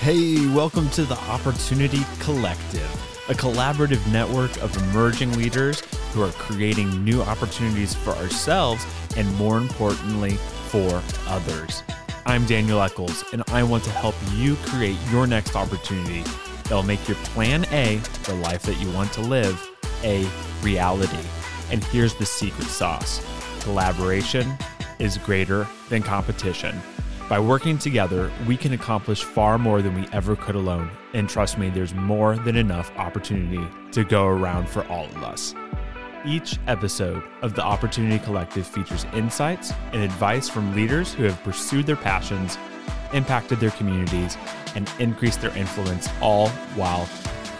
Hey, welcome to the Opportunity Collective, a collaborative network of emerging leaders who are creating new opportunities for ourselves and, more importantly, for others. I'm Daniel Eccles, and I want to help you create your next opportunity that will make your plan A, the life that you want to live, a reality. And here's the secret sauce collaboration is greater than competition. By working together, we can accomplish far more than we ever could alone. And trust me, there's more than enough opportunity to go around for all of us. Each episode of the Opportunity Collective features insights and advice from leaders who have pursued their passions, impacted their communities, and increased their influence, all while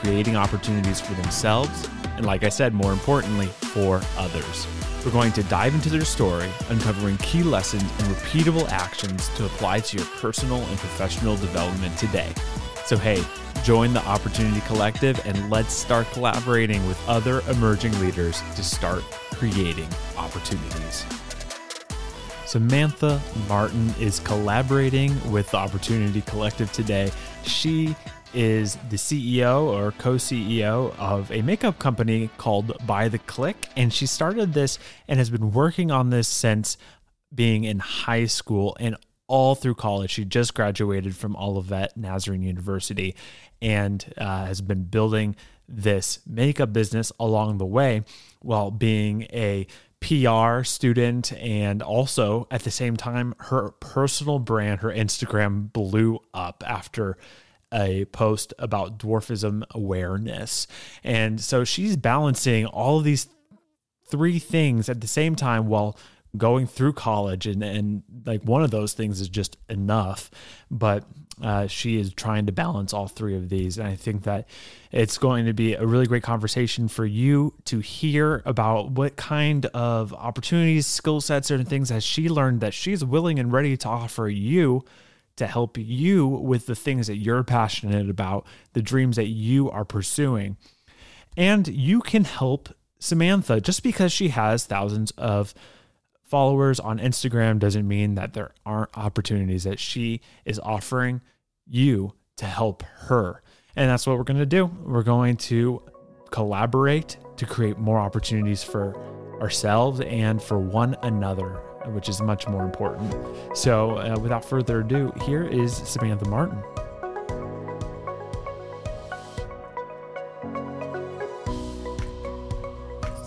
creating opportunities for themselves and, like I said, more importantly, for others. We're going to dive into their story, uncovering key lessons and repeatable actions to apply to your personal and professional development today. So, hey, join the Opportunity Collective and let's start collaborating with other emerging leaders to start creating opportunities. Samantha Martin is collaborating with the Opportunity Collective today. She is the CEO or co CEO of a makeup company called By the Clique. And she started this and has been working on this since being in high school and all through college. She just graduated from Olivet Nazarene University and uh, has been building this makeup business along the way while being a PR student and also at the same time her personal brand her Instagram blew up after a post about dwarfism awareness. And so she's balancing all of these three things at the same time while going through college. And and like one of those things is just enough. But uh, she is trying to balance all three of these. And i think that it's going to be a really great conversation for you to hear about what kind of opportunities skill sets and things has she learned that she's willing and ready to offer you to help you with the things that you're passionate about, the dreams that you are pursuing. And you can help Samantha just because she has thousands of followers on Instagram doesn't mean that there aren't opportunities that she is offering you to help her. And that's what we're going to do. We're going to collaborate to create more opportunities for ourselves and for one another which is much more important. So, uh, without further ado, here is Samantha Martin.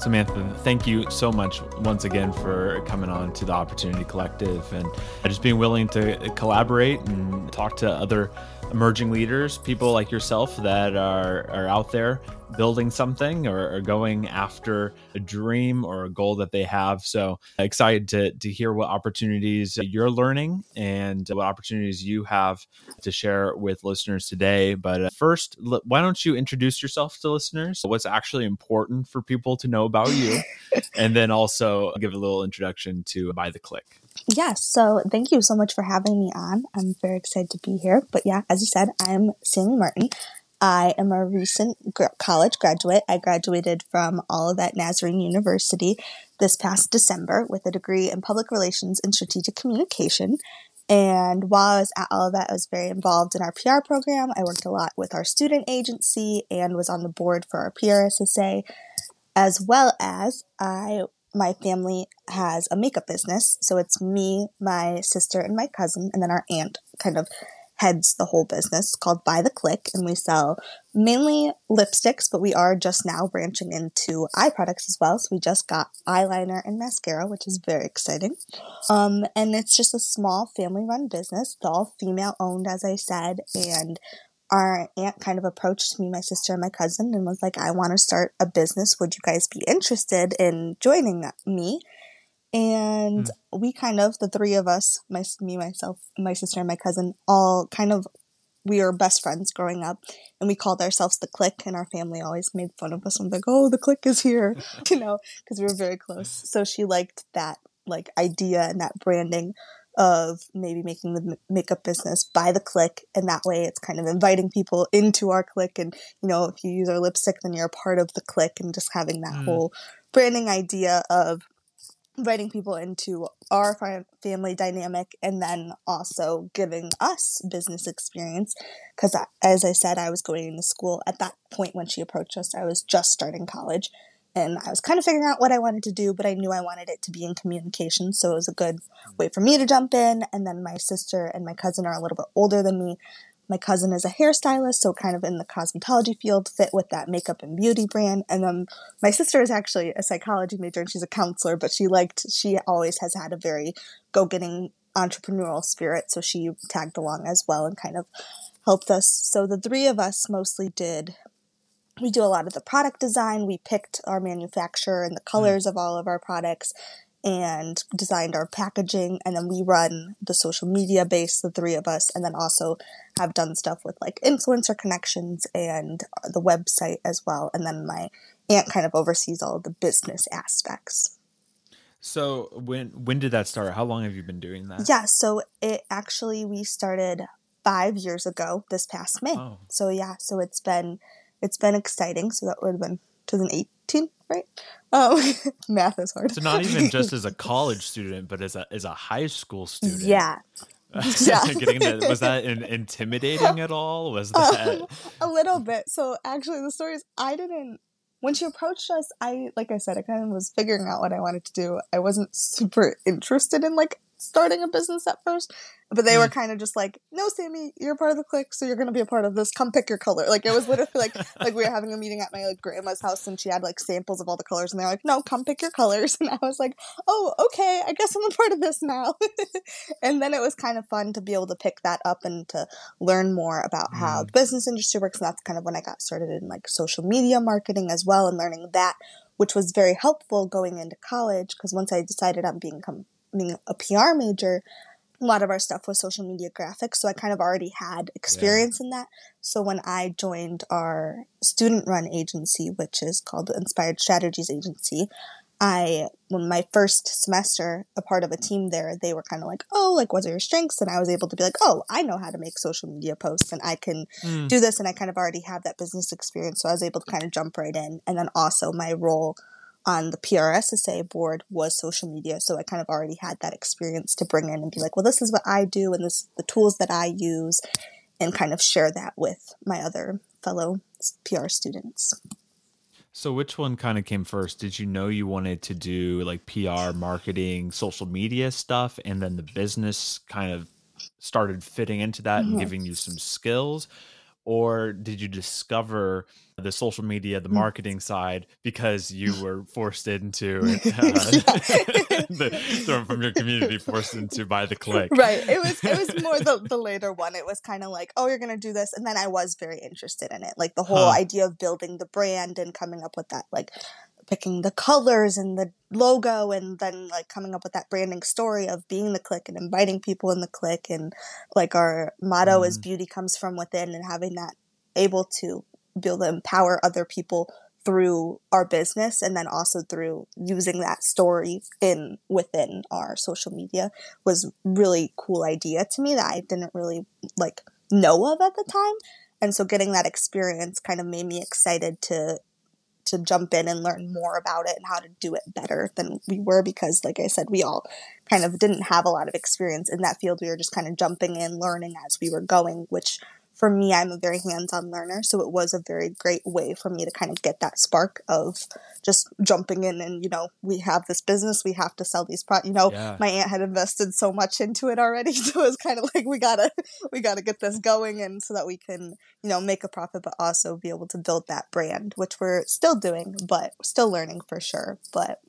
Samantha, thank you so much once again for coming on to the Opportunity Collective and just being willing to collaborate and talk to other emerging leaders, people like yourself that are, are out there building something or, or, going after a dream or a goal that they have. So excited to, to hear what opportunities you're learning and what opportunities you have to share with listeners today. But uh, first, why don't you introduce yourself to listeners? What's actually important for people to know about you? and then also give a little introduction to By the Clique. Yes, so thank you so much for having me on. I'm very excited to be here. But yeah, as you said, I'm Sammie Martin. I am a recent college graduate. I graduated from Olivet Nazarene University this past December with a degree in public relations and strategic communication. And while I was at Olivet, I was very involved in our PR program. I worked a lot with our student agency and was on the board for our PRSSA, as well as I my family has a makeup business. So it's me, my sister, and my cousin, and then our aunt kind of heads the whole business called By the Clique. And we sell mainly lipsticks, but we are just now branching into eye products as well. So we just got eyeliner and mascara, which is very exciting. Um, and it's just a small family run business. It's all female owned, as I said. And our aunt kind of approached me, my sister, and my cousin, and was like, I want to start a business. Would you guys be interested in joining me? And mm. we kind of, the three of us, my, me, myself, my sister, and my cousin, all kind of, we were best friends growing up, and we called ourselves the Clique, and our family always made fun of us and was like, oh, the Clique is here, you know, because we were very close. So she liked that, like, idea and that branding of maybe making the makeup business by the clique and that way it's kind of inviting people into our click. And you know if you use our lipstick then you're a part of the click and just having that mm. whole branding idea of inviting people into our family dynamic and then also giving us business experience. Because as i said i was going into school at that point when she approached us. I was just starting college and i was kind of figuring out what i wanted to do but i knew i wanted it to be in communication so it was a good mm. way for me to jump in and then my sister and my cousin are a little bit older than me my cousin is a hairstylist, so kind of in the cosmetology field, fit with that makeup and beauty brand. And then my sister is actually a psychology major and she's a counselor, but she liked, she always has had a very go getting entrepreneurial spirit. So she tagged along as well and kind of helped us. So the three of us mostly did we do a lot of the product design. We picked our manufacturer and the colors mm. of all of our products and designed our packaging and then we run the social media base the three of us and then also have done stuff with like influencer connections and the website as well and then my aunt kind of oversees all of the business aspects so when when did that start how long have you been doing that yeah so it actually we started five years ago this past may oh. so yeah so it's been it's been exciting so that would have been 2018 right? Oh, math is hard. So not even just as a college student, but as a as a high school student. Yeah. yeah. into, was that in, intimidating at all? Was that uh, a little bit? So actually, the story is I didn't. When she approached us, I like I said, I kind of was figuring out what I wanted to do. I wasn't super interested in like starting a business at first, but they were mm. kind of just like, "No, Sammie, you're part of the clique, so you're gonna be a part of this. Come pick your color." Like it was literally like like we were having a meeting at my like grandma's house, and she had like samples of all the colors, and they're like, "No, come pick your colors." And I was like, "Oh, okay, I guess I'm a part of this now." and then it was kind of fun to be able to pick that up and to learn more about mm. how the business industry works. And that's kind of when I got started in like social media marketing as well, and learning that, which was very helpful going into college because once I decided on being being a PR major, a lot of our stuff was social media graphics. So I kind of already had experience yeah. in that. So when I joined our student run agency, which is called the Inspired Strategies Agency, I, when my first semester, a part of a team there, they were kind of like, oh, like, what are your strengths? And I was able to be like, oh, I know how to make social media posts and I can mm. do this. And I kind of already have that business experience. So I was able to kind of jump right in. And then also my role on the PRSSA board was social media. So I kind of already had that experience to bring in and be like, well, this is what I do and this is the tools that I use and kind of share that with my other fellow PR students. So which one kind of came first? Did you know you wanted to do like PR, marketing, social media stuff and then the business kind of started fitting into that mm-hmm. and giving you some skills? or did you discover the social media the mm. marketing side because you were forced into uh, the, from your community forced into by the clique. right it was it was more the, the later one it was kind of like oh you're gonna do this and then i was very interested in it like the whole huh. idea of building the brand and coming up with that like picking the colors and the logo and then like coming up with that branding story of being the click and inviting people in the click and like our motto mm. is beauty comes from within and having that able to be able to empower other people through our business and then also through using that story in within our social media was really cool idea to me that I didn't really like know of at the time. And so getting that experience kind of made me excited to to jump in and learn more about it and how to do it better than we were because like I said we all kind of didn't have a lot of experience in that field we were just kind of jumping in learning as we were going which for me, I'm a very hands on learner. So it was a very great way for me to kind of get that spark of just jumping in and, you know, we have this business, we have to sell these products. You know, yeah. my aunt had invested so much into it already. So it was kind of like, we gotta, we gotta get this going and so that we can, you know, make a profit, but also be able to build that brand, which we're still doing, but still learning for sure. But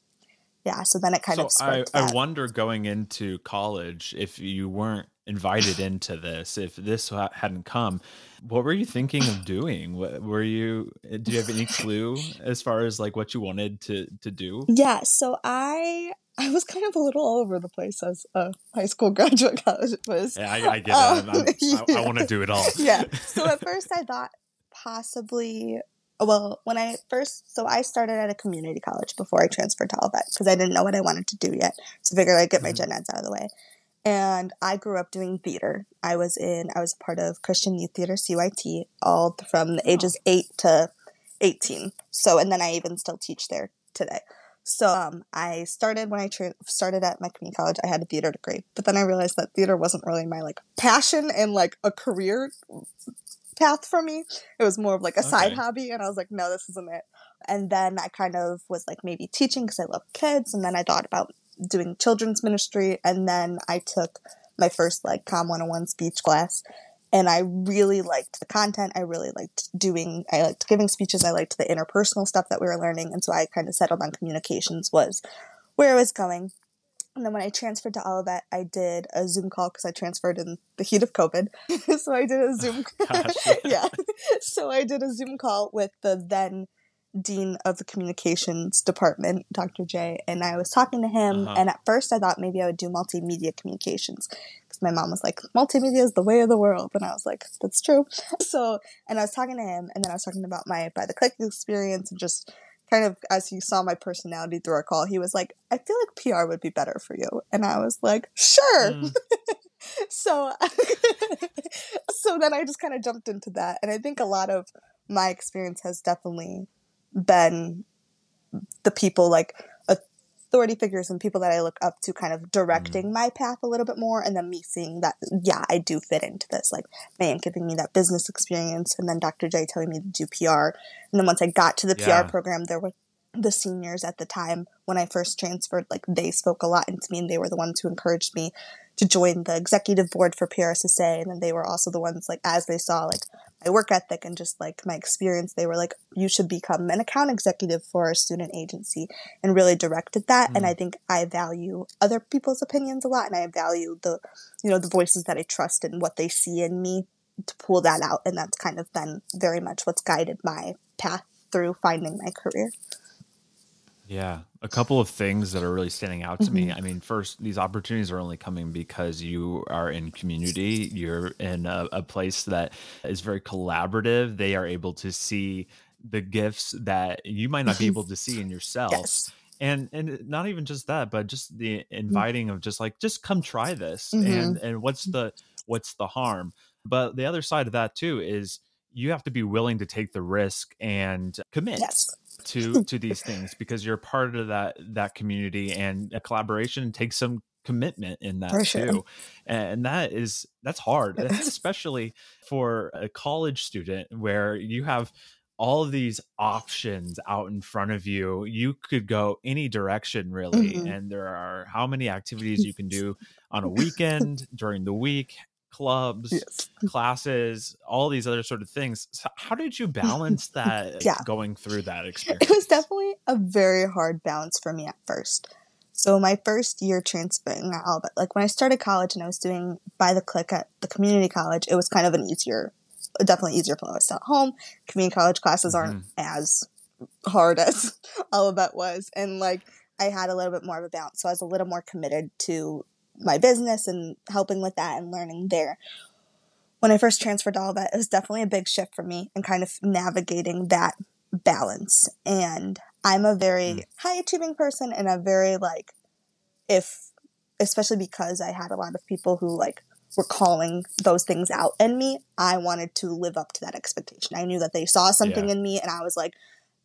yeah, so then it kind so of. I, I wonder going into college if you weren't invited into this if this hadn't come. What were you thinking of doing? What were you eh, do you have any clue as far as like what you wanted to to do? Yeah so i i was kind of a little all over the place as a high school graduate college was yeah i, I get um, it yeah. i, I want to do it all. Yeah so at first i thought possibly well when i first so i started at a community college before i transferred to Olivet because i didn't know what i wanted to do yet so I figured i'd get my mm-hmm. gen eds out of the way and I grew up doing theater. I was in, I was a part of Christian Youth Theater, CYT, all from the ages 8 to 18. So, and then I even still teach there today. So um, I started when I tra- started at my community college. I had a theater degree, but then I realized that theater wasn't really my like passion and like a career path for me. It was more of like a okay. side hobby, and I was like, no, this isn't it. And then I kind of was like maybe teaching because I love kids, and then I thought about doing children's ministry, and then I took my first like Com 101 speech class and I really liked the content. I really liked doing, I liked giving speeches. I liked the interpersonal stuff that we were learning. And so I kind of settled on communications was where I was going. And then when I transferred to Olivet, I did a Zoom call because I transferred in the heat of COVID. so I did a Zoom, yeah. So I did a Zoom call with the then dean of the communications department, Dr. J, and I was talking to him. Uh-huh. And at first, I thought maybe I would do multimedia communications because my mom was like, "Multimedia is the way of the world," and I was like, "That's true." So, and I was talking to him, and then I was talking about my by the clique experience and just kind of as he saw my personality through our call, he was like, "I feel like PR would be better for you," and I was like, "Sure." Mm. so, so then I just kind of jumped into that, and I think a lot of my experience has definitely been the people like authority figures and people that I look up to kind of directing mm-hmm. my path a little bit more and then me seeing that yeah I do fit into this like man giving me that business experience and then Dr. J telling me to do PR and then once I got to the yeah. PR program there were the seniors at the time when I first transferred like they spoke a lot into me and they were the ones who encouraged me to join the executive board for PRSSA and then they were also the ones like as they saw like my work ethic and just like my experience, they were like, you should become an account executive for a student agency and really directed that. Mm. And I think I value other people's opinions a lot and I value the, you know, the voices that I trust and what they see in me to pull that out. And that's kind of been very much what's guided my path through finding my career. Yeah, a couple of things that are really standing out to mm-hmm. me. I mean, first, these opportunities are only coming because you are in community. You're in a, a place that is very collaborative. They are able to see the gifts that you might not be able to see in yourself. Yes. And and not even just that, but just the mm-hmm. inviting of just like just come try this mm-hmm. and and what's the what's the harm. But the other side of that too is you have to be willing to take the risk and commit. Yes to to these things because you're part of that that community and a collaboration takes some commitment in that for too sure. and that is that's hard especially for a college student where you have all of these options out in front of you you could go any direction really mm-hmm. and there are how many activities you can do on a weekend during the week clubs, yes. classes, all these other sort of things. So how did you balance that yeah. going through that experience? It was definitely a very hard balance for me at first. So my first year transferring at Olivet, like when I started college and I was doing by the clique at the community college, it was kind of an easier, definitely easier. I was at home. Community college classes aren't mm-hmm. as hard as Olivet was, and like I had a little bit more of a balance, so I was a little more committed to my business and helping with that and learning there. When I first transferred to that, it was definitely a big shift for me and kind of navigating that balance. And I'm a very mm. high achieving person and a very like, if, especially because I had a lot of people who like were calling those things out in me, I wanted to live up to that expectation. I knew that they saw something yeah. in me and I was like,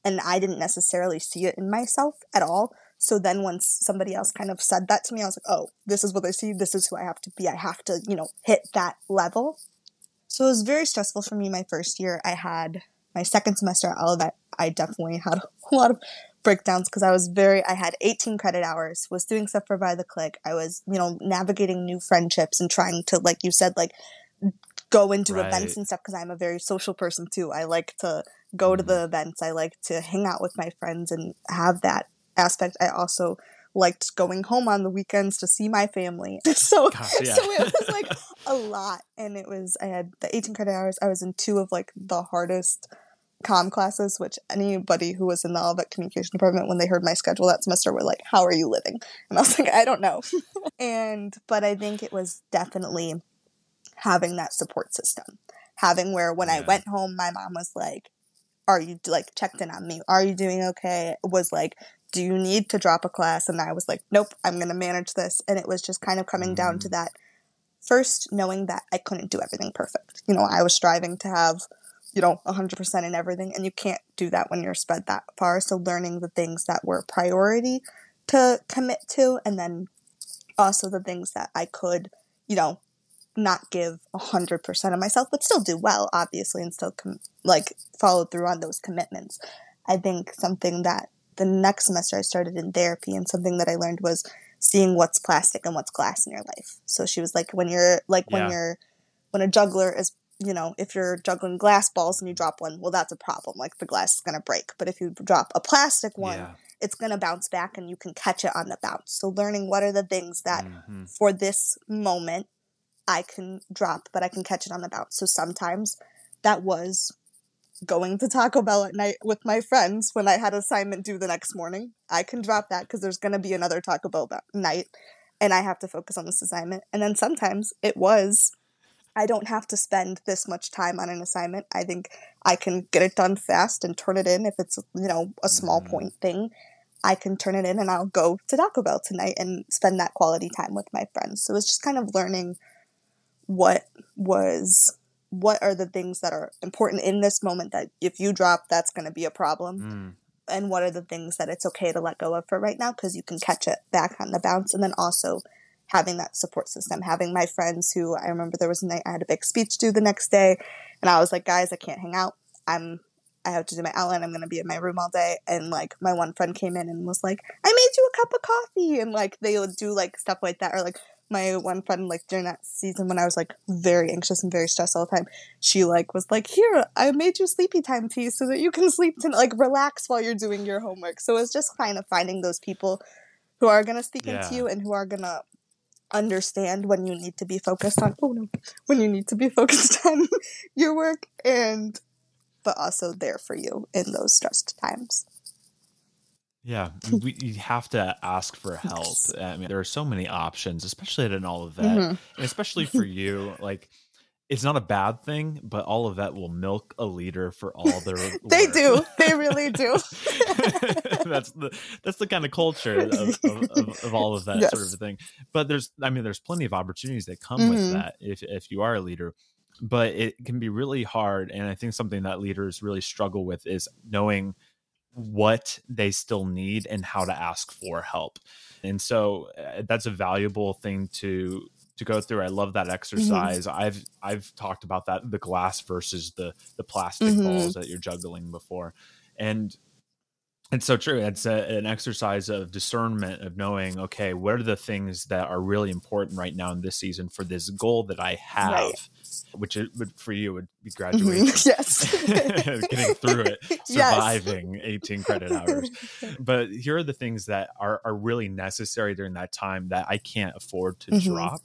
and I didn't necessarily see it in myself at all. So then once somebody else kind of said that to me, I was like, oh, this is what I see. This is who I have to be. I have to, you know, hit that level. So it was very stressful for me my first year. I had my second semester at Olivet. I definitely had a lot of breakdowns because I was very, I had 18 credit hours, was doing stuff for By the Clique. I was, you know, navigating new friendships and trying to, like you said, like go into right. events and stuff because I'm a very social person too. I like to go mm-hmm. to the events. I like to hang out with my friends and have that aspect, I also liked going home on the weekends to see my family. So, Gosh, yeah. so it was like a lot. And it was, I had the 18 credit hours. I was in two of like the hardest com classes, which anybody who was in the Olivet communication department, when they heard my schedule that semester, were like, how are you living? And I was like, I don't know. and, but I think it was definitely having that support system. Having where when yeah. I went home, my mom was like, are you like checked in on me? Are you doing okay? Was like, do you need to drop a class? And I was like, nope, I'm going to manage this. And it was just kind of coming mm-hmm. down to mm. that first knowing that I couldn't do everything perfect. You know, I was striving to have you know, 100% in everything. And you can't do that when you're spread that far. So learning the things that were priority to commit to, and then also the things that I could, you know, not give 100% of myself, but still do well, obviously, and still com- like follow through on those commitments. I think something that the next semester I started in therapy, and something that I learned was seeing what's plastic and what's glass in your life. So she was like, when you're like, yeah. when you're, when a juggler is you know, if you're juggling glass balls and you drop one, well, that's a problem. Like the glass is going to break. But if you drop a plastic one, yeah. it's going to bounce back and you can catch it on the bounce. So, learning what are the things that mm-hmm. for this moment I can drop, but I can catch it on the bounce. So, sometimes that was going to Taco Bell at night with my friends when I had assignment due the next morning. I can drop that because there's going to be another Taco Bell night and I have to focus on this assignment. And then sometimes it was I don't have to spend this much time on an assignment. I think I can get it done fast and turn it in if it's, you know, a small mm-hmm. point thing. I can turn it in and I'll go to Taco Bell tonight and spend that quality time with my friends. So it's just kind of learning what was what are the things that are important in this moment that if you drop that's going to be a problem mm. and what are the things that it's okay to let go of for right now because you can catch it back on the bounce and then also having that support system, having my friends who I remember there was a night I had a big speech due the next day and I was like, guys, I can't hang out. I'm I have to do my outline. I'm going to be in my room all day. And like my one friend came in and was like, I made you a cup of coffee. And like they would do like stuff like that. Or like my one friend, like during that season when I was like very anxious and very stressed all the time, she like was like, here, I made you sleepy time tea so that you can sleep to like relax while you're doing your homework. So it's just kind of finding those people who are going to speak yeah. into you and who are going to understand when you need to be focused on oh no when you need to be focused on your work and but also there for you in those stressed times yeah we, you have to ask for help i mean there are so many options especially at an Olivet mm-hmm. and especially for you like it's not a bad thing, but Olivet will milk a leader for all their. they do. They really do. that's the that's the kind of culture of, of, of, of Olivet yes. sort of thing. But there's, I mean, there's plenty of opportunities that come mm-hmm. with that if if you are a leader. But it can be really hard, and I think something that leaders really struggle with is knowing what they still need and how to ask for help. And so uh, that's a valuable thing to to go through. I love that mm-hmm. exercise. Mm-hmm. I've I've talked about that the glass versus the the plastic mm-hmm. balls that you're juggling before, and it's so true. It's a, an exercise of discernment of knowing, okay, what are the things that are really important right now in this season for this goal that I have, right. which it would for you would be mm-hmm. Mm-hmm. Yes, getting through it, surviving yes. 18 credit hours. But here are the things that are are really necessary during that time that I can't afford to mm-hmm. drop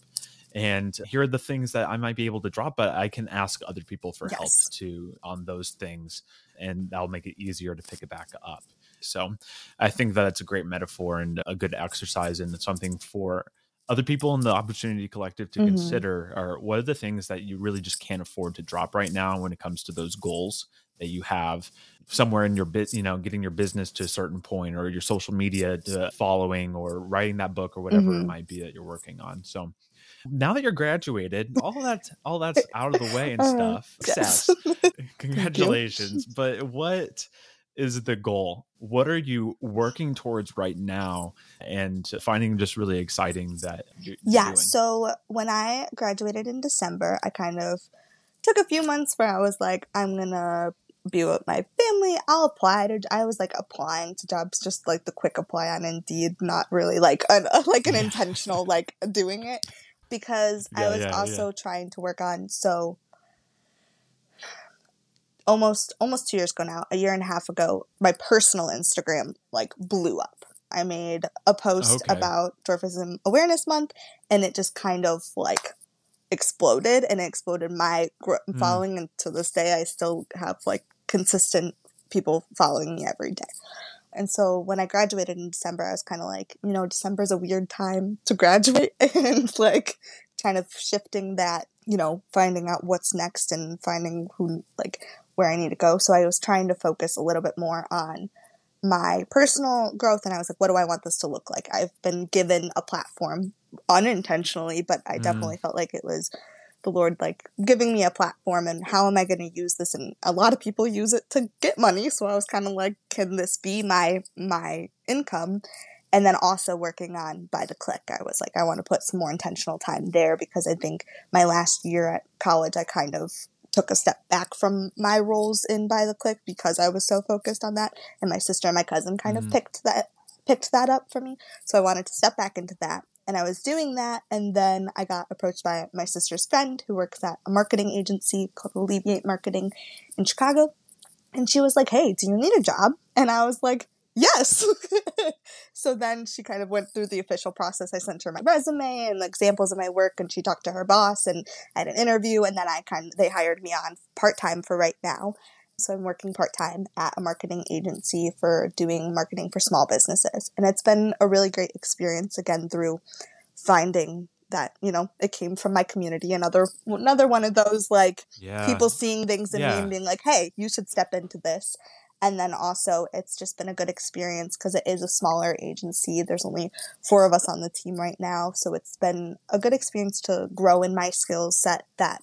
and here are the things that I might be able to drop, but I can ask other people for yes. help too on those things, and that'll make it easier to pick it back up. So I think that that's a great metaphor and a good exercise, and something for other people in the opportunity collective to mm-hmm. consider are what are the things that you really just can't afford to drop right now when it comes to those goals that you have somewhere in your bit you know getting your business to a certain point or your social media following or writing that book or whatever mm-hmm. it might be that you're working on so now that you're graduated, all that all that's out of the way and uh, stuff. Yes. Congratulations. but what is the goal? What are you working towards right now and finding just really exciting that Yeah, doing? so when I graduated in December, I kind of took a few months where I was like I'm going to be with my family. I'll apply to. I was like applying to jobs, just like the quick apply on Indeed, not really like an like an intentional like doing it because yeah, I was yeah, also yeah. trying to work on so almost almost two years ago now, a year and a half ago, my personal Instagram like blew up. I made a post okay. about Dwarfism Awareness Month, and it just kind of like exploded, and it exploded my gr- mm. following. And to this day, I still have like consistent people following me every day. And so when I graduated in December, I was kind of like, you know, December is a weird time to graduate and like kind of shifting that, you know, finding out what's next and finding who, like, where I need to go. So I was trying to focus a little bit more on my personal growth and I was like, what do I want this to look like? I've been given a platform unintentionally, but I mm. definitely felt like it was the Lord like giving me a platform and how am I going to use this? And a lot of people use it to get money. So I was kind of like, can this be my, my income? And then also working on by the clique. I was like, I want to put some more intentional time there because I think my last year at college, I kind of took a step back from my roles in by the clique because I was so focused on that. And my sister and my cousin kind mm-hmm. of picked that picked that up for me. So I wanted to step back into that and I was doing that, and then I got approached by my sister's friend who works at a marketing agency called Alleviate Marketing in Chicago. And she was like, Hey, do you need a job? And I was like, Yes. so then she kind of went through the official process. I sent her my resume and examples of my work, and she talked to her boss and had an interview. And then I kind of, they hired me on part time for right now. So I'm working part time at a marketing agency for doing marketing for small businesses. And it's been a really great experience again through finding that, you know, it came from my community. Another another one of those like yeah. people seeing things in yeah. me and being like, hey, you should step into this. And then also, it's just been a good experience because it is a smaller agency. There's only four of us on the team right now. So it's been a good experience to grow in my skills set that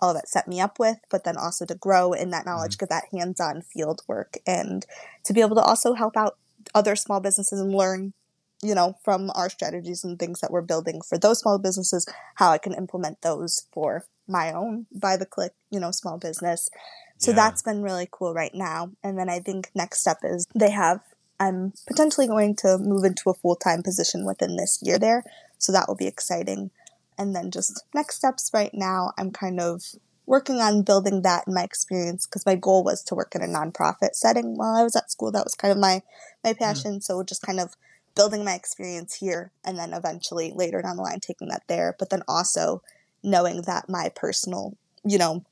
all it set me up with, but then also to grow in that knowledge, mm-hmm. get that hands on field work, and to be able to also help out other small businesses and learn, you know, from our strategies and things that we're building for those small businesses, how I can implement those for my own by the clique, you know, small business. So yeah. that's been really cool right now. And then I think next step is they have I'm potentially going to move into a full time position within this year there. So that will be exciting. And then just next steps right now, I'm kind of working on building that in my experience because my goal was to work in a nonprofit setting while I was at school. That was kind of my my hmm. passion. Mm. So just kind of building my experience here and then eventually later down the line taking that there. But then also knowing that my personal, you know,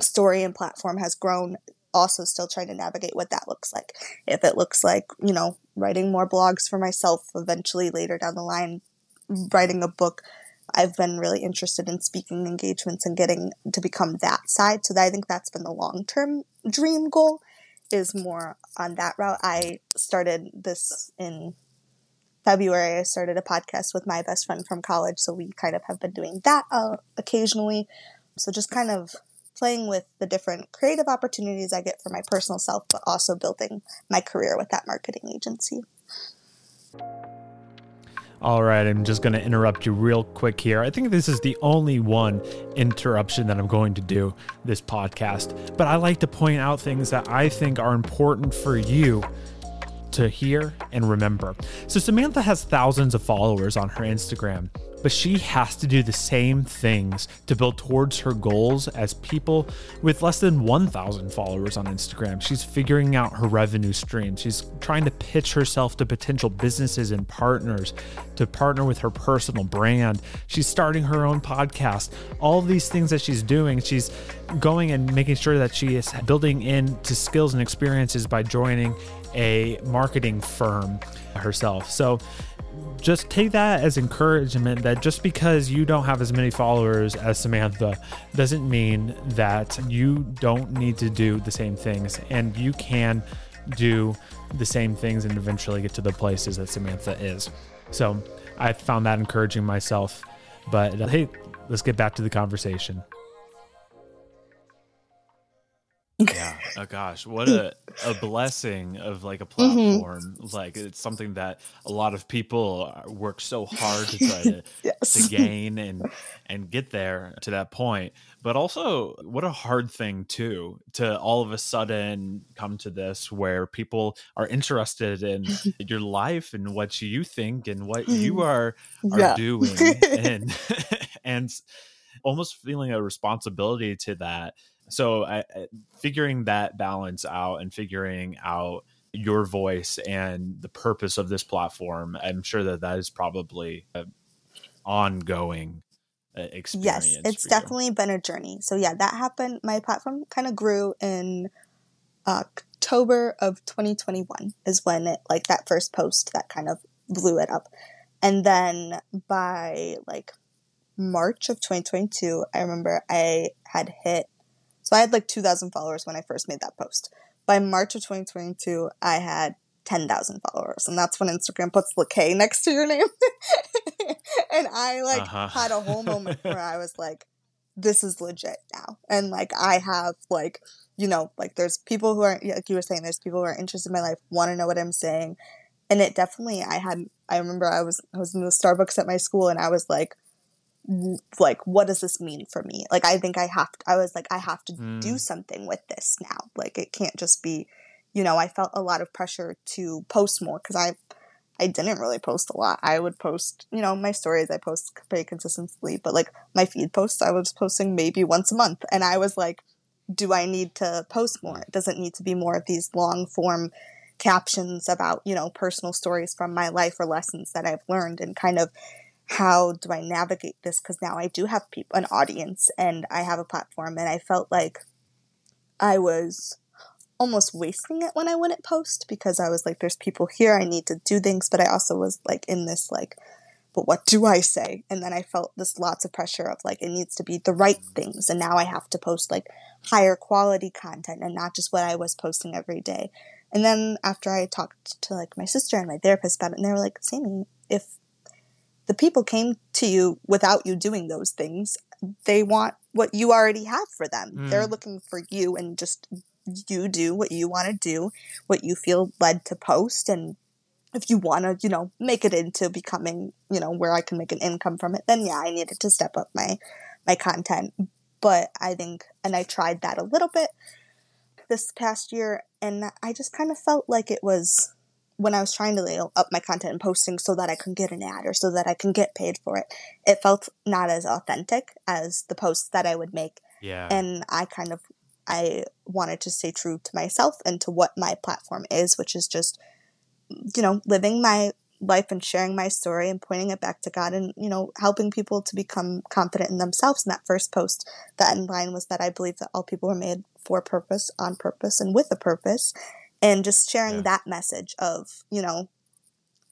story and platform has grown also still trying to navigate what that looks like. If it looks like, you know, writing more blogs for myself eventually later down the line, writing a book, I've been really interested in speaking engagements and getting to become that side. So I think that's been the long term dream goal is more on that route. I started this in February. I started a podcast with my best friend from college. So we kind of have been doing that uh, occasionally. So just kind of playing with the different creative opportunities I get for my personal self, but also building my career with that marketing agency. All right, I'm just going to interrupt you real quick here. I think this is the only one interruption that I'm going to do this podcast, but I like to point out things that I think are important for you to hear and remember. So, Samantha has thousands of followers on her Instagram, but she has to do the same things to build towards her goals as people with less than 1,000 followers on Instagram. She's figuring out her revenue stream. She's trying to pitch herself to potential businesses and partners to partner with her personal brand. She's starting her own podcast. All these things that she's doing, she's going and making sure that she is building into skills and experiences by joining a marketing firm herself. So, just take that as encouragement that just because you don't have as many followers as Samantha doesn't mean that you don't need to do the same things and you can do the same things and eventually get to the places that Samantha is. So I found that encouraging myself. But uh, hey, let's get back to the conversation. Yeah oh gosh what a, a blessing of like a mm-hmm. platform mm-hmm. like it's something that a lot of people work so hard to try to, yes. to gain and and get there to that point but also what a hard thing too to all of a sudden come to this where people are interested in your life and what you think and what you mm-hmm. are are yeah. doing and and almost feeling a responsibility to that so I, figuring that balance out and figuring out your voice and the purpose of this platform i'm sure that that is probably an ongoing uh, experience yes it's definitely been a journey. So yeah that happened my platform kind of grew in october of 2021 is when it like that first post that kind of blew it up. And then by like march of 2022 i remember i had hit so I had like 2,000 followers when I first made that post. By March of 2022, I had 10,000 followers. And that's when Instagram puts the K next to your name. and I like uh-huh. had a whole moment where I was like, this is legit now. And like I have like, you know, like there's people who are like you were saying, there's people who are interested in my life, want to know what I'm saying. And it definitely I had I remember I was I was in the Starbucks at my school and I was like like what does this mean for me? Like I think I have to, I was like I have to mm. do something with this now. Like it can't just be, you know, I felt a lot of pressure to post more cuz I I didn't really post a lot. I would post, you know, my stories I post pretty consistently, but like my feed posts, I was posting maybe once a month. And I was like, do I need to post more? It doesn't need to be more of these long form captions about, you know, personal stories from my life or lessons that I've learned and kind of how do I navigate this? Because now I do have people, an audience and I have a platform and I felt like I was almost wasting it when I wouldn't post because I was like, there's people here, I need to do things, but I also was like in this like, but what do I say? And then I felt this lots of pressure of like, it needs to be the right things. And now I have to post like higher quality content and not just what I was posting every day. And then after I talked to like my sister and my therapist about it, and they were like, Sammie, if the people came to you without you doing those things, they want what you already have for them. Mm. They're looking for you and just you do what you want to do, what you feel led to post, and if you want to, you know, make it into becoming, you know, where I can make an income from it, then yeah, I needed to step up my my content. But I think, and I tried that a little bit this past year, and I just kind of felt like it was when I was trying to lay up my content and posting so that I can get an ad or so that I can get paid for it. It felt not as authentic as the posts that I would make. Yeah. And I kind of I wanted to stay true to myself and to what my platform is, which is just, you know, living my life and sharing my story and pointing it back to God and, you know, helping people to become confident in themselves. And that first post, the end line was that I believe that all people were made for purpose, on purpose, and with a purpose. And just sharing yeah. that message of, you know,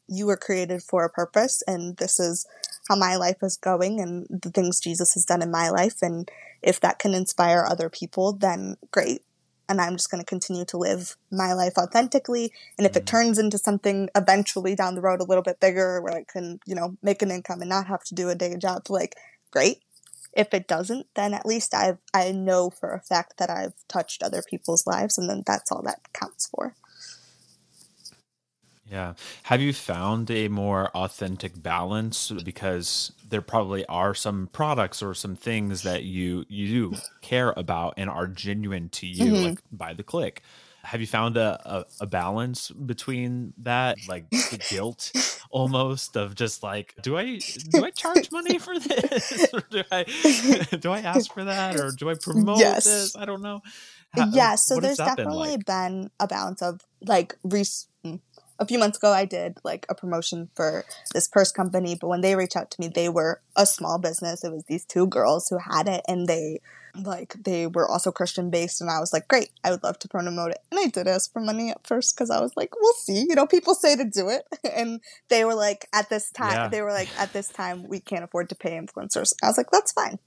you were created for a purpose and this is how my life is going and the things Jesus has done in my life. And if that can inspire other people, then great. And I'm just going to continue to live my life authentically. And if it mm-hmm. turns into something eventually down the road a little bit bigger where I can, you know, make an income and not have to do a day job, like, great. If it doesn't, then at least I've, I know for a fact that I've touched other people's lives and then that's all that counts for. Yeah. Have you found a more authentic balance because there probably are some products or some things that you you care about and are genuine to you mm-hmm. like by the clique. Have you found a, a, a balance between that like the guilt almost of just like do I do I charge money for this or do I do I ask for that or do I promote yes. this? I don't know. How, yeah, so there's definitely been, like? been, a balance of like re- a few months ago I did like a promotion for this purse company, but when they reached out to me, they were a small business. It was these two girls who had it and they like they were also Christian based and I was like, Great, I would love to promote it. And I did ask for money at first because I was like, We'll see. You know, people say to do it. and they were like, at this time yeah. they were like, at this time we can't afford to pay influencers. I was like, That's fine.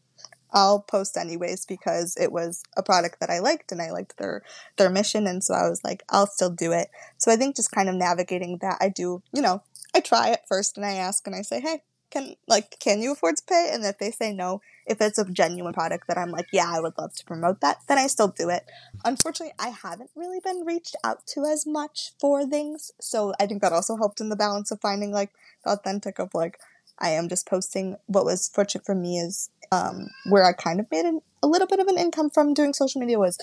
I'll post anyways because it was a product that I liked and I liked their their mission and so I was like I'll still do it. So I think just kind of navigating that I do, you know, I try it first and I ask and I say, "Hey, can like can you afford to pay?" And if they say no, if it's a genuine product that I'm like, "Yeah, I would love to promote that," then I still do it. Unfortunately, I haven't really been reached out to as much for things. So I think that also helped in the balance of finding like the authentic of like I am just posting what was fortunate for me is um, where I kind of made an, a little bit of an income from doing social media was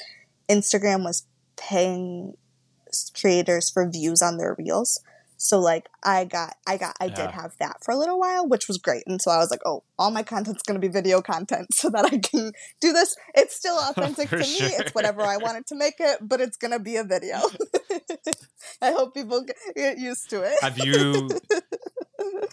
Instagram was paying creators for views on their reels. So like I got I got I yeah. did have that for a little while, which was great. And so I was like, oh, all my content's gonna be video content so that I can do this. It's still authentic to sure. me. It's whatever I wanted to make it, but it's gonna be a video. I hope people get used to it. Have you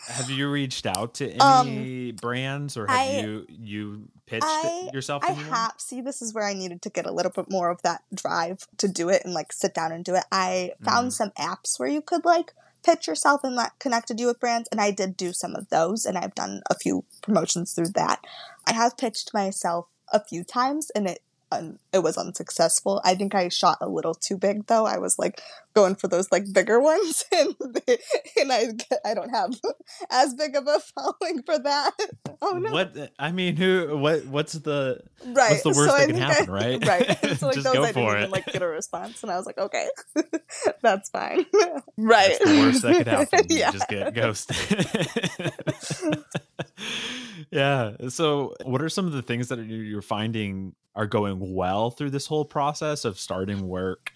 have you reached out to any um, brands or have I, you you pitched I, yourself? I have. See, this is where I needed to get a little bit more of that drive to do it and like sit down and do it. I found mm. some apps where you could like pitch yourself and that connected you with brands, and I did do some of those, and I've done a few promotions through that. I have pitched myself a few times, and it un- it was unsuccessful. I think I shot a little too big though. I was like going for those like bigger ones, and they, and I I don't have as big of a following for that. Oh no! What I mean, who? What? What's the right? What's the worst so that I can happen? I, right? Right. So like Just those go I didn't for even it. like get a response, and I was like, okay, that's fine. right. That's the worst that could happen. You yeah. just get ghosted. Yeah. So, what are some of the things that you- you're finding are going well through this whole process of starting work,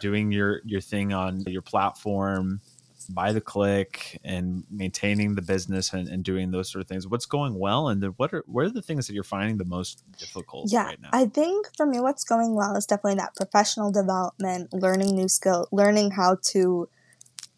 doing your your thing on your platform, by the clique, and maintaining the business and, and doing those sort of things? What's going well, and then what are what are the things that you're finding the most difficult Yeah, right now? I think for me, what's going well is definitely that professional development, learning new skill, learning how to,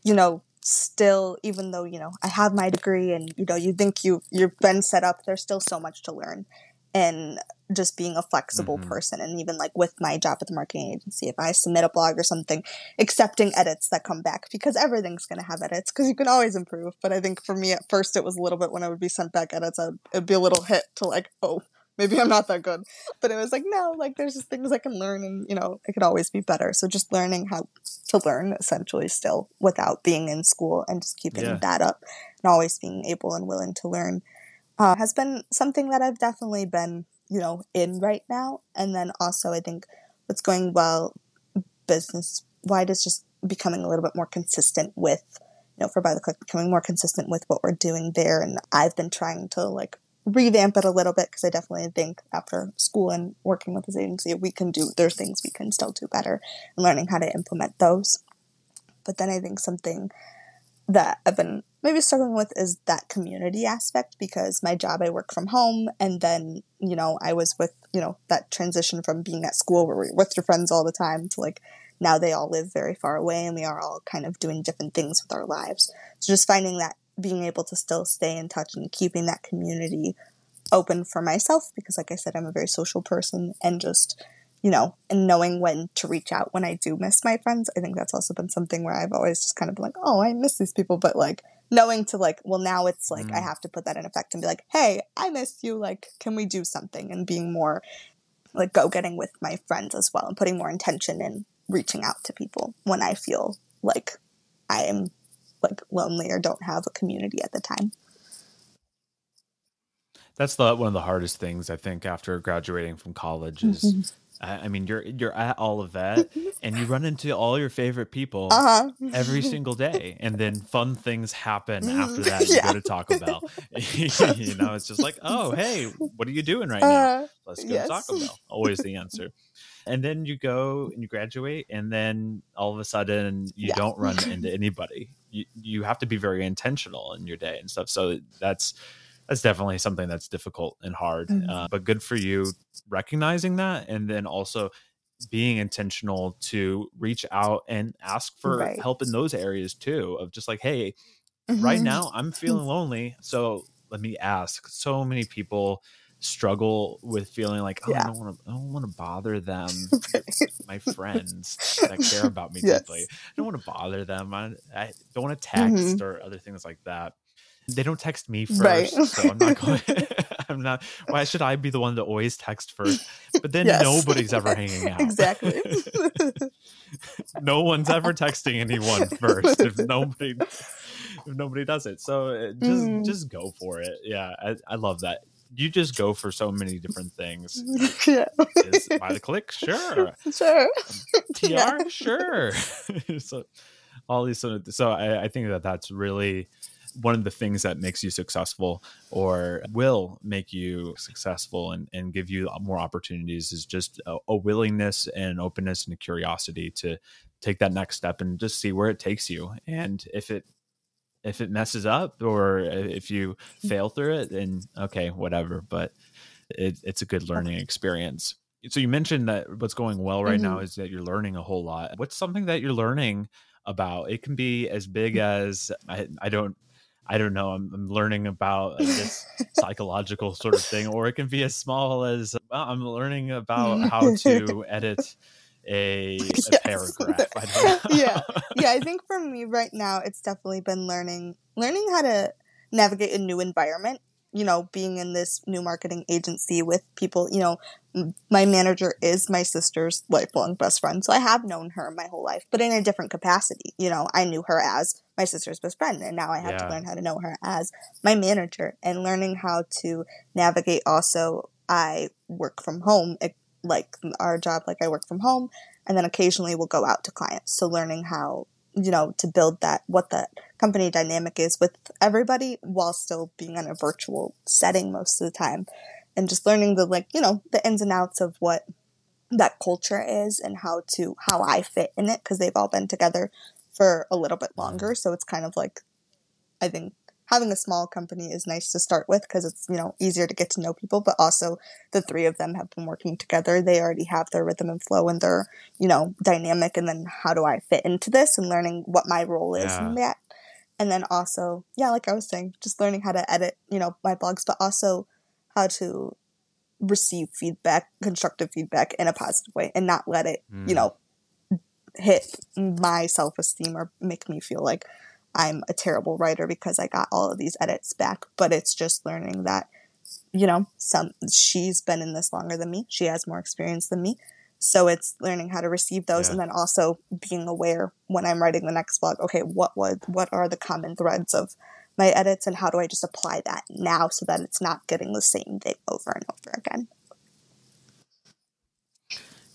you know, still, even though you know I have my degree and you know you think you you've been set up, there's still so much to learn, and just being a flexible Mhm. person, and even like with my job at the marketing agency, if I submit a blog or something, accepting edits that come back because everything's going to have edits because you can always improve. But I think for me at first it was a little bit when I would be sent back edits, I'd, it'd be a little hit to like, oh, maybe I'm not that good. But it was like, no, like there's just things I can learn and, you know, it could always be better. So just learning how to learn essentially still without being in school and just keeping Yeah. that up and always being able and willing to learn uh, has been something that I've definitely been, you know, in right now. And then also I think what's going well business wide is just becoming a little bit more consistent with you know for by the clique becoming more consistent with what we're doing there and i've been trying to like revamp it a little bit because i definitely think after school and working with this agency we can do there's things we can still do better and learning how to implement those but then i think something that i've been maybe struggling with is that community aspect because my job i work from home and then you know i was with you know that transition from being at school where we're with your friends all the time to like now they all live very far away and we are all kind of doing different things with our lives. So just finding that being able to still stay in touch and keeping that community open for myself because like I said I'm a very social person and just you know and knowing when to reach out when I do miss my friends. I think that's also been something where I've always just kind of been like, "Oh, I miss these people," but like knowing to like, well now it's like I Mm. have to put that in effect and be like, "Hey, I miss you. Like, can we do something?" and being more like go getting with my friends as well and putting more intention in reaching out to people when I feel like I am like lonely or don't have a community at the time. That's the one of the hardest things I think after graduating from college is. Mm-hmm. I I mean, you're you're at all of that, and you run into all your favorite people Uh huh. every single day, and then fun things happen after Mhm. that. You Yeah. go to Taco Bell. you know, it's just like, oh, hey, what are you doing right now? Uh, Let's go yes. to Taco Bell. Always the answer. And then you go and you graduate, and then all of a sudden you Yeah. don't run into anybody. You you have to be very intentional in your day and stuff. So that's that's definitely something that's difficult and hard. Mhm. Uh, but good for you recognizing that, and then also being intentional to reach out and ask for Right. help in those areas too. Of just like, hey, right mhm. now i'm feeling lonely so let me ask so many people struggle with feeling like oh, i Yeah. don't want to i don't want to bother them my friends that care about me Yes. deeply i don't want to bother them i, I don't want to text Mhm. or other things like that they don't text me first Right. so i'm not going i'm not why should i be the one to always text first but then Yes. nobody's ever hanging out Exactly. no one's ever texting anyone first if nobody if nobody does it so uh, just Mhm. just go for it yeah I, I love that you just go for so many different things yeah. is by the clique sure Sure. Um, tr Yeah. sure so all these sort of so I, I think that that's really one of the things that makes you successful or will make you successful and, and give you more opportunities is just a, a willingness and openness and a curiosity to take that next step and just see where it takes you and if it if it messes up or uh, if you mm. fail through it then okay whatever but it, it's a good learning experience. So you mentioned that what's going well right now mm-hmm. is that you're learning a whole lot. What's something that you're learning about? It can be as big mm. as i, I don't i don't know i'm, I'm learning about uh, this psychological sort of thing or it can be as small as well, i'm learning about mm. how to edit a, a paragraph I don't yeah. Yeah, I think for me right now it's definitely been learning learning how to navigate a new environment you know, being in this new marketing agency with people, you know, my manager is my sister's lifelong best friend. So I have known her my whole life, but in a different capacity. You know, I knew her as my sister's best friend, and now I have yeah. to learn how to know her as my manager and learning how to navigate also. I work from home, like our job, like I work from home, and then occasionally we'll go out to clients. So learning how you know, to build that, what that company dynamic is with everybody while still being in a virtual setting most of the time. And just learning the, like, you know, the ins and outs of what that culture is and how to, how I fit in it because they've all been together for a little bit longer. So it's kind of like, I think having a small company is nice to start with because it's you know easier to get to know people but also the three of them have been working together they already have their rhythm and flow and their you know dynamic and then how do i fit into this and learning what my role is yeah. in that and then also yeah like i was saying just learning how to edit you know my blogs but also how to receive feedback constructive feedback in a positive way and not let it mm. you know hit my self-esteem or make me feel like I'm a terrible writer because I got all of these edits back, but it's just learning that, you know, some she's been in this longer than me. She has more experience than me. So it's learning how to receive those yeah. and then also being aware when I'm writing the next blog, okay, what would what are the common threads of my edits and how do I just apply that now so that it's not getting the same thing over and over again.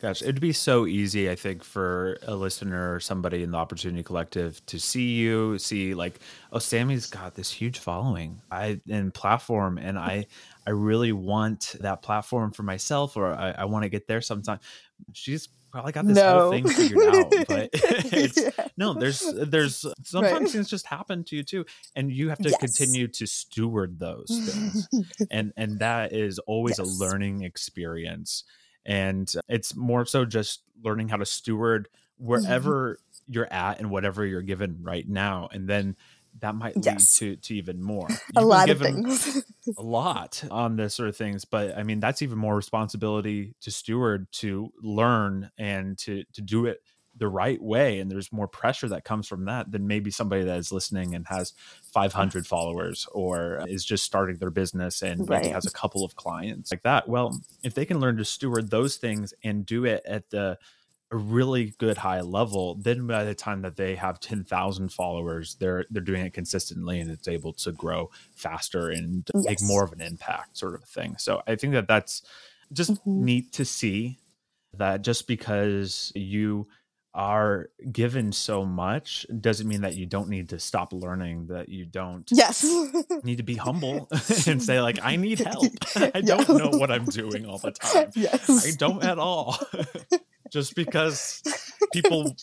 Gosh, it'd be so easy, I think, for a listener or somebody in the Opportunity Collective to see you, see like, oh, Sammie's got this huge following, I and platform, and I, I really want that platform for myself, or I, I want to get there sometime. She's probably got this no. whole thing figured out, but it's yeah. no. There's, there's sometimes right. things just happen to you too, and you have to yes. continue to steward those things, and and that is always yes. a learning experience and it's more so just learning how to steward mm-hmm. wherever you're at and whatever you're given right now and then that might lead yes. to to even more You've a lot of things a lot on this sort of things but i mean that's even more responsibility to steward to learn and to to do it the right way and there's more pressure that comes from that than maybe somebody that is listening and has 500 followers or is just starting their business and right. maybe has a couple of clients like that well if they can learn to steward those things and do it at the a really good high level then by the time that they have 10,000 followers they're they're doing it consistently and it's able to grow faster and yes. make more of an impact sort of thing so i think that that's just mm-hmm. neat to see that just because you are given so much doesn't mean that you don't need to stop learning that you don't yes. need to be humble and say like i need help. I don't know what i'm doing all the time. Yes. i don't at all. Just because people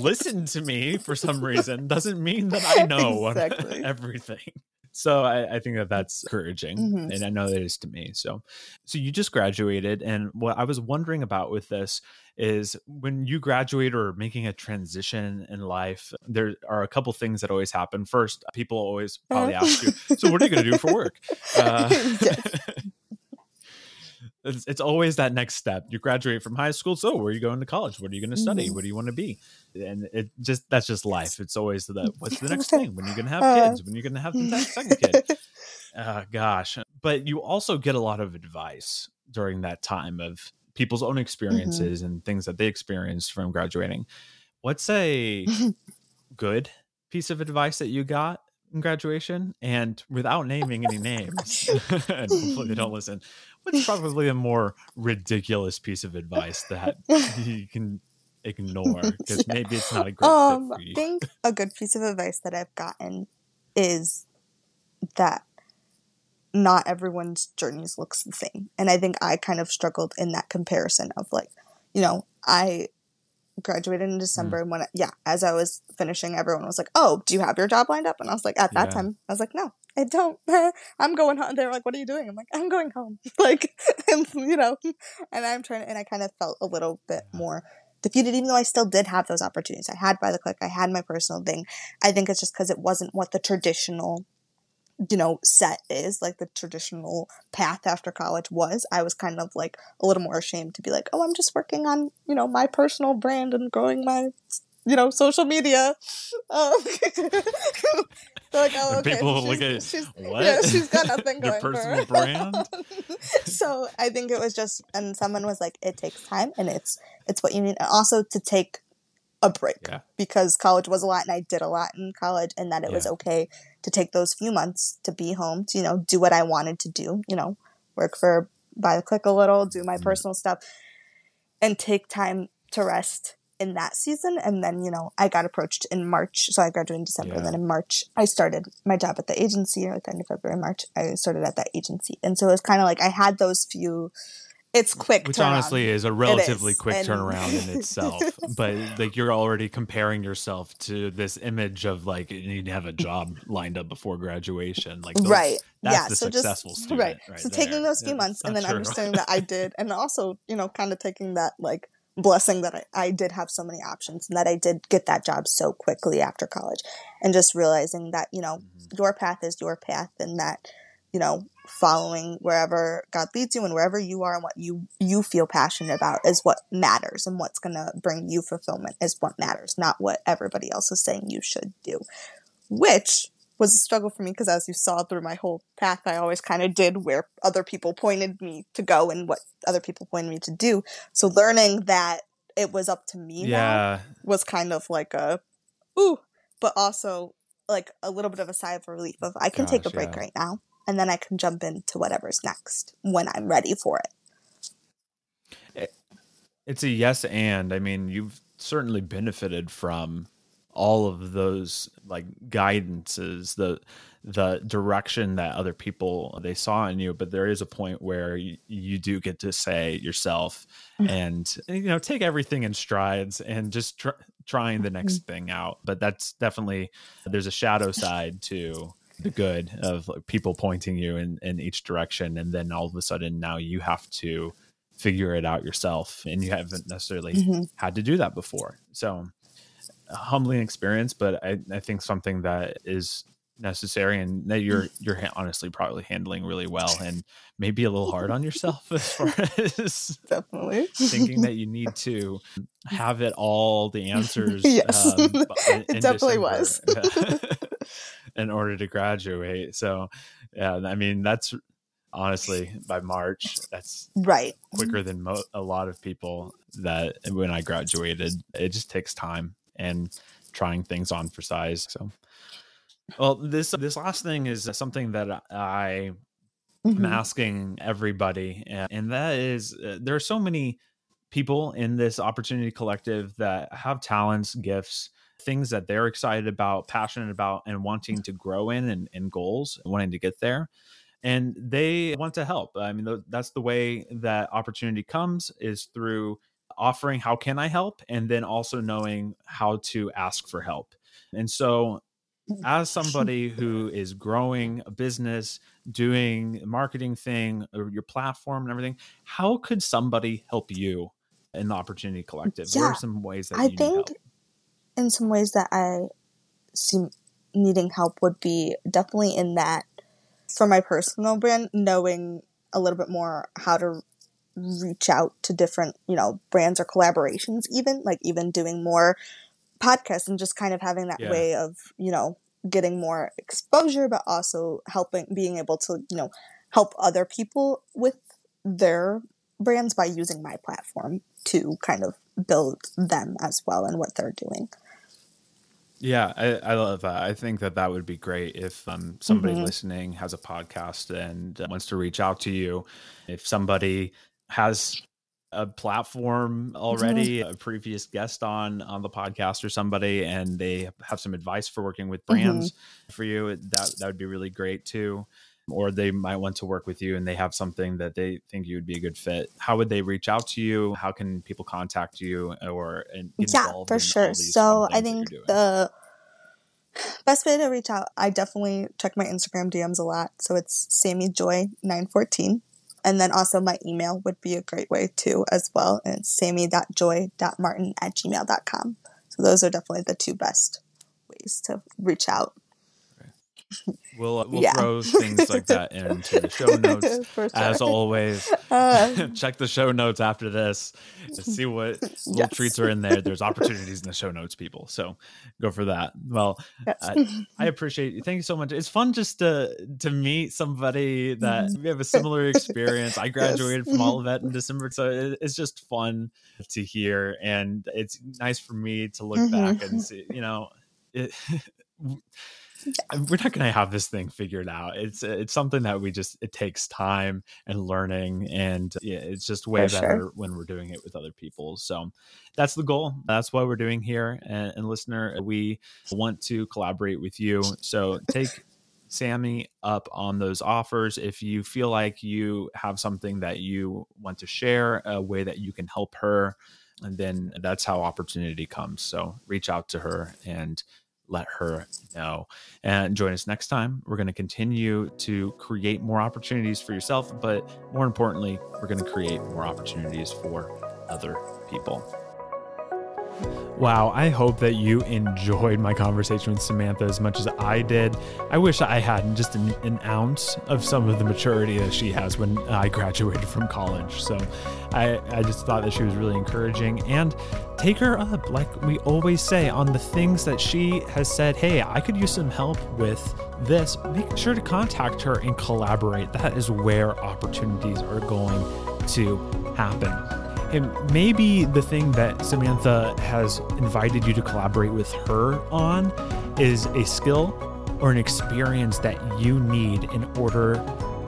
listen to me for some reason doesn't mean that i know exactly. everything so I, I, think that that's encouraging mm-hmm. and i know that is to me so. So you just graduated and what i was wondering about with this is when you graduate or making a transition in life there are a couple things that always happen. First people always probably ask you so what are you going to do for work? Uh, it's, it's, always that next step. You graduate from high school so where are you going to college? What are you going to study? Mm-hmm. what do you want to be? And it just that's just life. It's always the what's the next thing? When you're going to have uh. kids? When you're going to have the second kid? Uh, gosh. But you also get a lot of advice during that time of people's own mm-hmm. experiences mm-hmm. and things that they experienced from graduating. What's a good piece of advice that you got in graduation? And without naming any names and hopefully they don't listen what's probably a more ridiculous piece of advice that you can ignore because yeah. maybe it's not a great um, fit for you. I think a good piece of advice that I've gotten is that not everyone's journeys looks the same. And I think I kind of struggled in that comparison of like, you know, I graduated in December mm. and when I, yeah, as I was finishing everyone was like, "Oh, do you have your job lined up?" And I was like, at that yeah. time, I was like, "No, I don't. I'm going home." They're like, "What are you doing?" I'm like, "I'm going home." like, and you know, and I'm trying and I kind of felt a little bit more defeated, even though I still did have those opportunities. I had by the clique, I had my personal thing. I think it's just because it wasn't what the traditional, you know, set is, like the traditional path after college was. I was kind of like a little more ashamed to be like, oh, I'm just working on, you know, my personal brand and growing my, you know, social media. Um, like, oh, okay. people she's, look at she's, "What? Yeah, she's got nothing Your going for personal her. brand? so I think it was just, and someone was like, it takes time, and it's it's what you need, and also to take a break Yeah. because college was a lot, and I did a lot in college, and that it was okay to take those few months to be home, to you know, do what I wanted to do, you know, work for by the clique a little, do my Mhm. personal stuff, and take time to rest in that season. And then, you know, I got approached in March. So I graduated in December. And Yeah. then in March, I started my job at the agency, or at the end of February, March, I started at that agency. And so it was kind of like I had those few, it's quick. Which turnaround. honestly is a relatively is, quick and- turnaround in itself. but like you're already comparing yourself to this image of like you need to have a job lined up before graduation. Like those- right. that's yeah. the so successful just, student right. right So there. taking those few Yeah, months and then true. understanding that I did, and also, you know, kind of taking that like blessing that I, I did have so many options and that I did get that job so quickly after college and just realizing that, you know, Mhm. your path is your path and that you know following wherever god leads you and wherever you are and what you you feel passionate about is what matters and what's going to bring you fulfillment is what matters not what everybody else is saying you should do which was a struggle for me because as you saw through my whole path i always kind of did where other people pointed me to go and what other people pointed me to do so learning that it was up to me now was kind of like a ooh, but also like a little bit of a sigh of relief of I can take a break yeah. right now and then I can jump into whatever's next when I'm ready for it. Eh, it's a yes and. I mean, you've certainly benefited from all of those like guidances, the the direction that other people they saw in you, but there is a point where you, you do get to say yourself Mm. and you know take everything in strides and just tr- trying the next thing out. But that's definitely there's a shadow side to the good of like, people pointing you in in each direction, and then all of a sudden now you have to figure it out yourself and you haven't necessarily Mhm. had to do that before so a humbling experience but i, I think something that is necessary and that you're you're ha- honestly probably handling really well and maybe a little hard on yourself as far as Definitely. thinking that you need to have it all the answers Yes. um, b- in- It definitely December, was. in order to graduate so yeah i mean that's honestly by march that's right. quicker than mo- a lot of people that when I graduated. It just takes time and trying things on for size. So, well, this this last thing is something that I am Mhm. asking everybody, and, and that is uh, there are so many people in this opportunity collective that have talents, gifts, things that they're excited about, passionate about, and wanting to grow in and, and goals, wanting to get there. And they want to help. I mean, th- that's the way that opportunity comes is through offering how can I help, and then also knowing how to ask for help. And so, mm. as somebody who is growing a business, doing a marketing thing, or your platform and everything, how could somebody help you in the Opportunity Collective? What Yeah, are some ways that I you think help? in some ways that I see needing help would be definitely in that for my personal brand, knowing a little bit more how to reach out to different, you know, brands or collaborations, even like even doing more podcasts and just kind of having that Yeah. way of, you know, getting more exposure, but also helping, being able to, you know, help other people with their brands by using my platform to kind of build them as well and what they're doing. Yeah, I, I love that. I think that that would be great if um, somebody Mhm. listening has a podcast and uh, wants to reach out to you. If somebody has a platform already, mm-hmm. a previous guest on on the podcast or somebody, and they have some advice for working with mm-hmm. brands for you, that that would be really great too. Or they might want to work with you and they have something that they think you would be a good fit. How would they reach out to you? How can people contact you or yeah involved for sure so i think the best way to reach out i definitely check my instagram dms a lot so it's sammie joy 914 and then also my email would be a great way too as well. And it's sammie.joy.martin at gmail.com so those are definitely the two best ways to reach out We'll we'll yeah. throw things like that into the show notes sure. as always. Uh, Check the show notes after this to see what yes. little treats are in there. There's opportunities in the show notes, people. So go for that. Well, yes. uh, I appreciate you. Thank you so much. It's fun just to to meet somebody that mm-hmm. we have a similar experience. I graduated yes. from Olivet in December, so it, it's just fun to hear, and it's nice for me to look mm-hmm. back and see. You know, it, we're not going to have this thing figured out. It's it's something that we just it takes time and learning, and yeah, it's just way For better sure. when we're doing it with other people. So that's the goal. That's what we're doing here. And, and listener, we want to collaborate with you. So take. Sammie up on those offers. If you feel like you have something that you want to share, a way that you can help her, and then that's how opportunity comes. So reach out to her and let her know. And join us next time. We're going to continue to create more opportunities for yourself, but more importantly, we're going to create more opportunities for other people. Wow, I hope that you enjoyed my conversation with Samantha as much as I did. I wish I had just an, an, ounce of some of the maturity that she has when I graduated from college. So I, I just thought that she was really encouraging and take her up, like we always say, on the things that she has said, hey, I could use some help with this. Make sure to contact her and collaborate. That is where opportunities are going to happen. And maybe the thing that Samantha has invited you to collaborate with her on is a skill or an experience that you need in order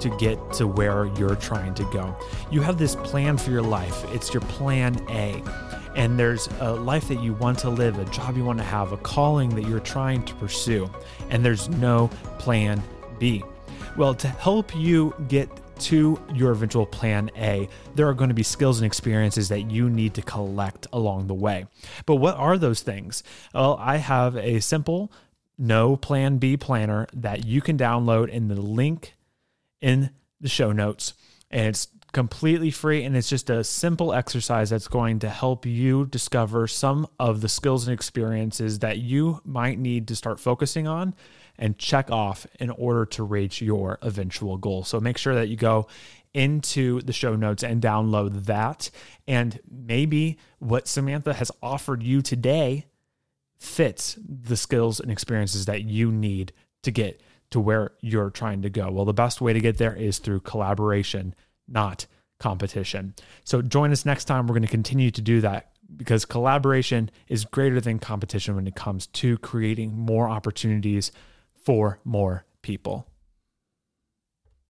to get to where you're trying to go. You have this plan for your life, it's your plan A. And there's a life that you want to live, a job you want to have, a calling that you're trying to pursue, and there's no plan B. Well, to help you get to your eventual plan A, there are going to be skills and experiences that you need to collect along the way. But what are those things? Well, I have a simple no plan B planner that you can download in the link in the show notes. And it's completely free and it's just a simple exercise that's going to help you discover some of the skills and experiences that you might need to start focusing on and check off in order to reach your eventual goal. So make sure that you go into the show notes and download that. And maybe what Samantha has offered you today fits the skills and experiences that you need to get to where you're trying to go. Well, the best way to get there is through collaboration, not competition. So join us next time. We're going to continue to do that because collaboration is greater than competition when it comes to creating more opportunities for more people.